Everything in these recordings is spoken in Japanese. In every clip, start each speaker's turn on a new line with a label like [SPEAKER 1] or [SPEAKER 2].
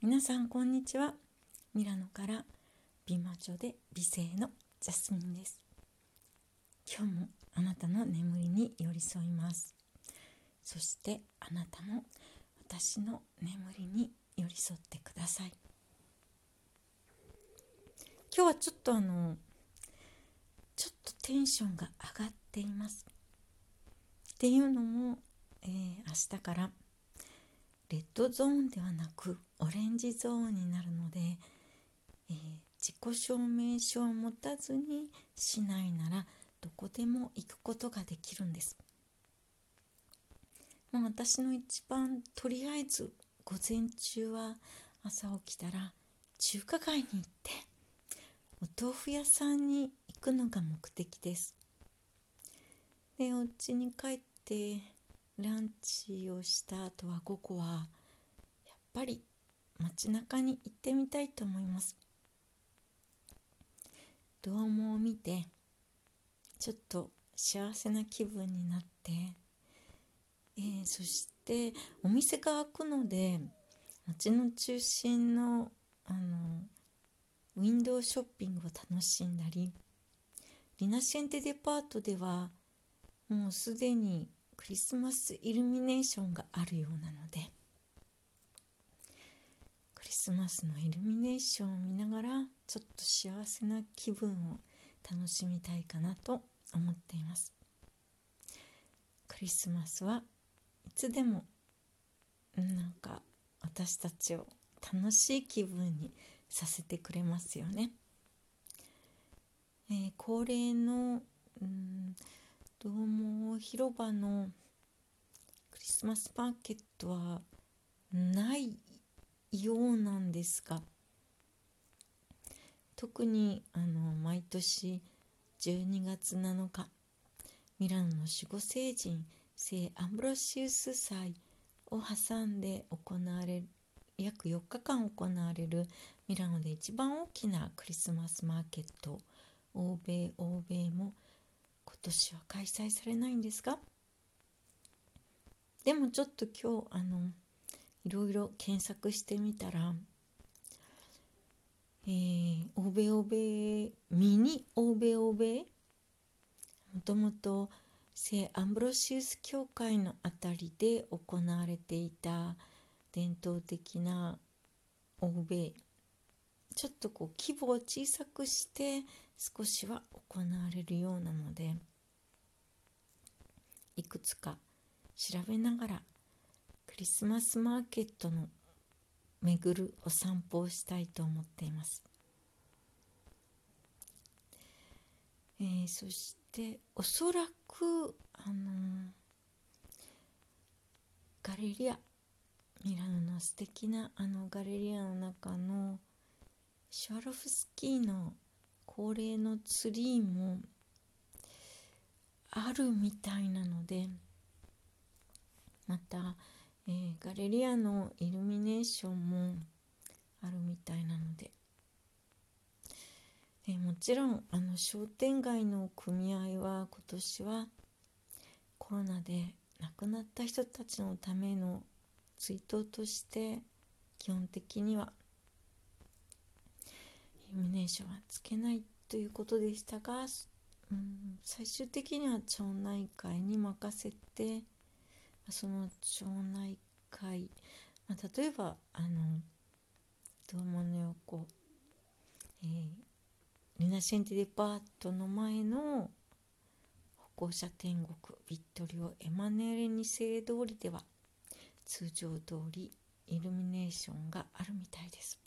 [SPEAKER 1] 皆さんこんにちは。ミラノから美魔女で美声のジャスミンです。今日もあなたの眠りに寄り添います。そしてあなたも私の眠りに寄り添ってください。今日はちょっとあのちょっとテンションが上がっています。っていうのも、えー、明日からレッドゾーンではなくオレンジゾーンになるので、えー、自己証明書を持たずにしないならどこでも行くことができるんです。もう私の一番とりあえず午前中は朝起きたら中華街に行ってお豆腐屋さんに行くのが目的です。でお家に帰ってランチをした後は午後はやっぱり街中に行ってみたいと思います。ドームを見てちょっと幸せな気分になって、えー、そしてお店が開くので街の中心のあのウィンドウショッピングを楽しんだりリナシェンテデパートではもうすでにクリスマスイルミネーションがあるようなのでクリスマスのイルミネーションを見ながらちょっと幸せな気分を楽しみたいかなと思っています。クリスマスはいつでもなんか私たちを楽しい気分にさせてくれますよね、えー、恒例のうんどうも広場のクリスマスマーケットはないようなんですが特にあの毎年12月7日ミラノの守護聖人聖アンブロシウス祭を挟んで行われる約4日間行われるミラノで一番大きなクリスマスマーケット。欧米欧米も年は開催されないんですかでもちょっと今日あのいろいろ検索してみたらえー、欧米欧米ミニ欧米欧米もともと聖アンブロシウス教会のあたりで行われていた伝統的な欧米ちょっとこう規模を小さくして少しは行われるようなのでいくつか調べながらクリスマスマーケットの巡るお散歩をしたいと思っています、えー、そしておそらくあのー、ガレリアミラノの素敵なあのガレリアの中のシュワロフスキーの恒例のツリーもあるみたいなのでまた、えー、ガレリアのイルミネーションもあるみたいなので、え、もちろんあの商店街の組合は今年はコロナで亡くなった人たちのための追悼として基本的にはイルミネーションはつけないということでしたが、うん、最終的には町内会に任せてその町内会、まあ、例えばあのドームの横、えー、リナシェンティデパートの前の歩行者天国ビットリオ・エマネーレ2世通りでは通常通りイルミネーションがあるみたいです。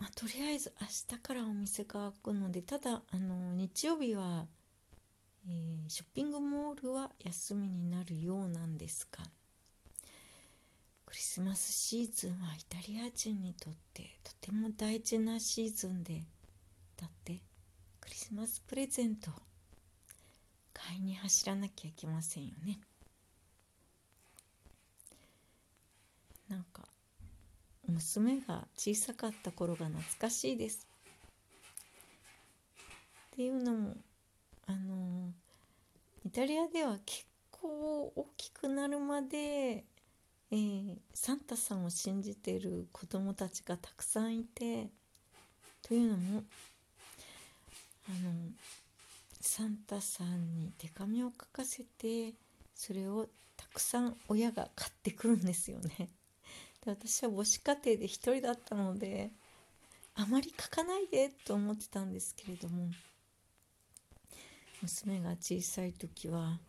[SPEAKER 1] まあ、とりあえず明日からお店が開くのでただあの日曜日は、えー、ショッピングモールは休みになるようなんですがクリスマスシーズンはイタリア人にとってとても大事なシーズンでだってクリスマスプレゼント買いに走らなきゃいけませんよね。なんか娘が小さかった頃が懐かしいです。っていうのもあのイタリアでは結構大きくなるまで、えー、サンタさんを信じてる子どもたちがたくさんいてというのもあのサンタさんに手紙を書かせてそれをたくさん親が買ってくるんですよね。で私は母子家庭で一人だったのであまり書かないでと思ってたんですけれども娘が小さい時は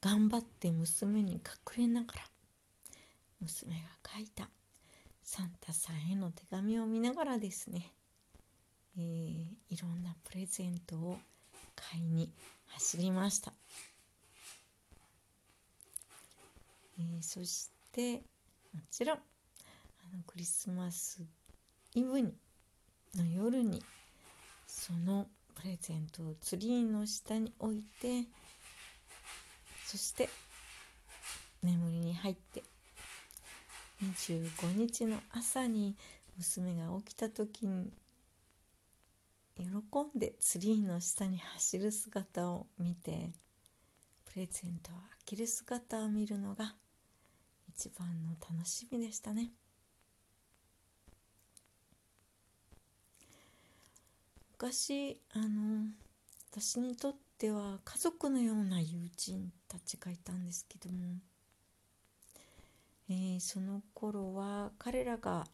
[SPEAKER 1] 頑張って娘に隠れながら娘が書いたサンタさんへの手紙を見ながらですね、えー、いろんなプレゼントを買いに走りました、えー、そしてもちろんのクリスマスイブにの夜にそのプレゼントをツリーの下に置いてそして眠りに入って25日の朝に娘が起きた時に喜んでツリーの下に走る姿を見てプレゼントを開ける姿を見るのが一番の楽しみでしたね。昔あの私にとっては家族のような友人たちがいたんですけども、えー、その頃は彼らが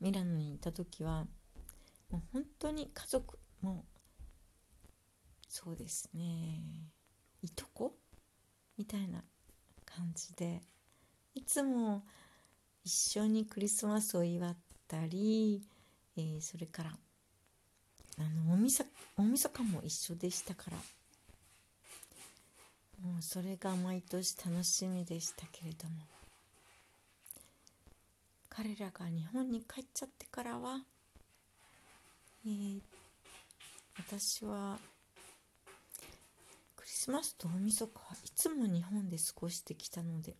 [SPEAKER 1] ミラノにいた時はもう本当に家族もそうですねいとこ？みたいな感じでいつも一緒にクリスマスを祝ったりえー、それからあのおみそ大晦日も一緒でしたから。もうそれが毎年楽しみでしたけれども。彼らが日本に帰っちゃってからは、えー、私はクリスマスと大晦日はいつも日本で過ごしてきたので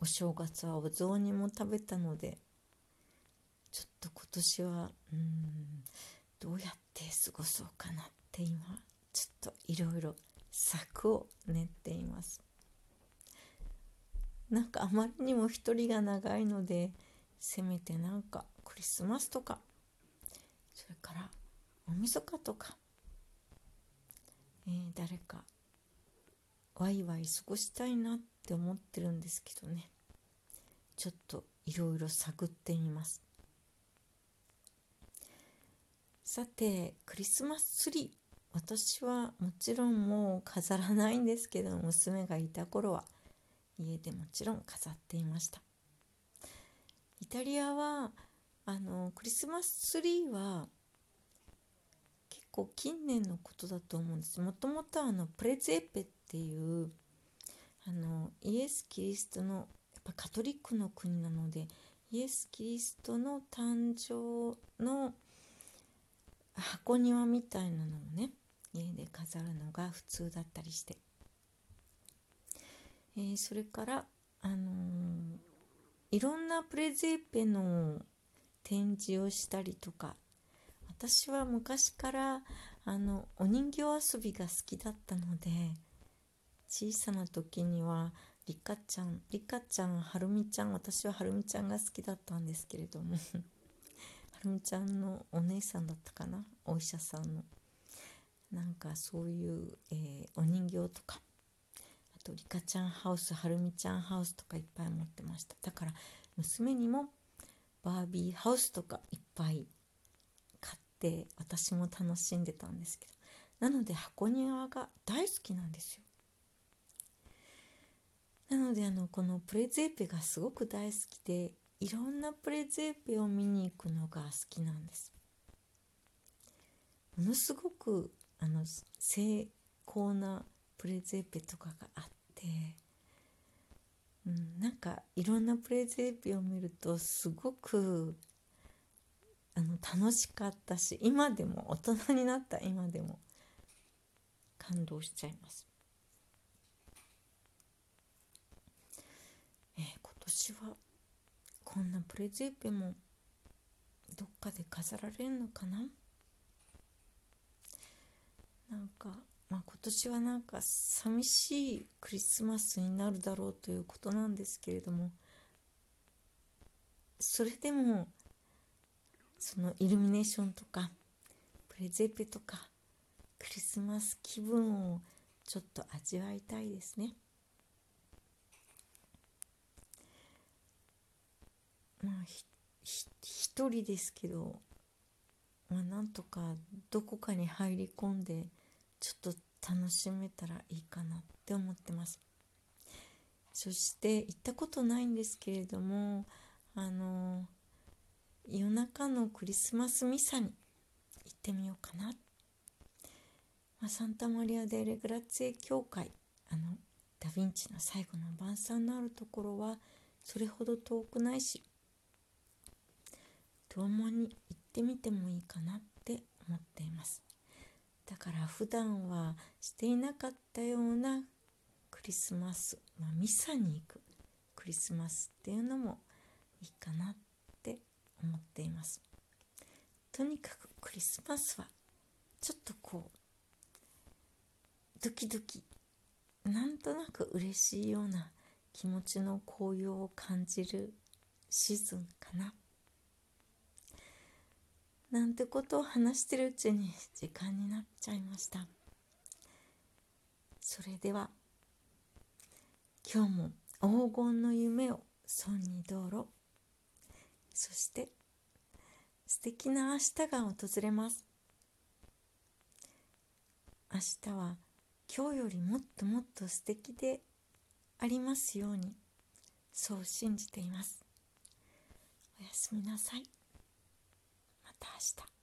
[SPEAKER 1] お正月はお雑煮も食べたのでちょっと今年はうんどうやって過ごそうかなって今ちょっといろいろ策を練っています。なんかあまりにも一人が長いのでせめてなんかクリスマスとかそれから大晦日とか、えー、誰かワイワイ過ごしたいなって思ってるんですけどね。ちょっといろいろ探ってみます。さてクリスマスツリー。私はもちろんもう飾らないんですけど娘がいた頃は。家でもちろん飾っていました。イタリアはあのクリスマスツリーは結構近年のことだと思うんです。もともとあのプレゼーペっていうあのイエス・キリストのやっぱカトリックの国なのでイエス・キリストの誕生の箱庭みたいなのをね家で飾るのが普通だったりして、えー、それからあのー、いろんなプレゼーペの展示をしたりとか私は昔からあのお人形遊びが好きだったので小さな時にはリカちゃんリカちゃんはるみちゃん私ははるみちゃんが好きだったんですけれども。るみちゃんのお姉さんだったかなお医者さんの。なんかそういう、えー、お人形とか。あとリカちゃんハウスはるみちゃんハウスとかいっぱい持ってました。だから娘にもバービーハウスとかいっぱい買って私も楽しんでたんですけど。なので箱庭が大好きなんですよ。なのであのこのプレゼーペがすごく大好きでいろんなプレゼーペを見に行くのが好きなんですものすごくあの精巧なプレゼーペとかがあって、うん、なんかいろんなプレゼーペを見るとすごくあの楽しかったし今でも大人になった今でも感動しちゃいます。えー、今年はこんなプレゼーペもどっかで飾られるのかな？なんかまあ、今年はなんか寂しいクリスマスになるだろうということなんですけれどもそれでもそのイルミネーションとかプレゼペとかクリスマス気分をちょっと味わいたいですね。まあ一人ですけど、まあ、なんとかどこかに入り込んでちょっと楽しめたらいいかなって思ってます。そして行ったことないんですけれどもあの夜中のクリスマスミサに行ってみようかな、まあ、サンタマリア・デ・レグラッツェ教会あのダ・ヴィンチの最後の晩餐のあるところはそれほど遠くないし共に行ってみてもいいかなって思っています。だから普段はしていなかったようなクリスマス、まあ、ミサに行くクリスマスっていうのもいいかなって思っています。とにかくクリスマスはちょっとこうドキドキなんとなく嬉しいような気持ちの高揚を感じるシーズンかな。なんてことを話してるうちに時間になっちゃいました。それでは今日も黄金の夢を損に道路そして素敵な明日が訪れます。明日は今日よりもっともっと素敵でありますようにそう信じています。おやすみなさい。た明日。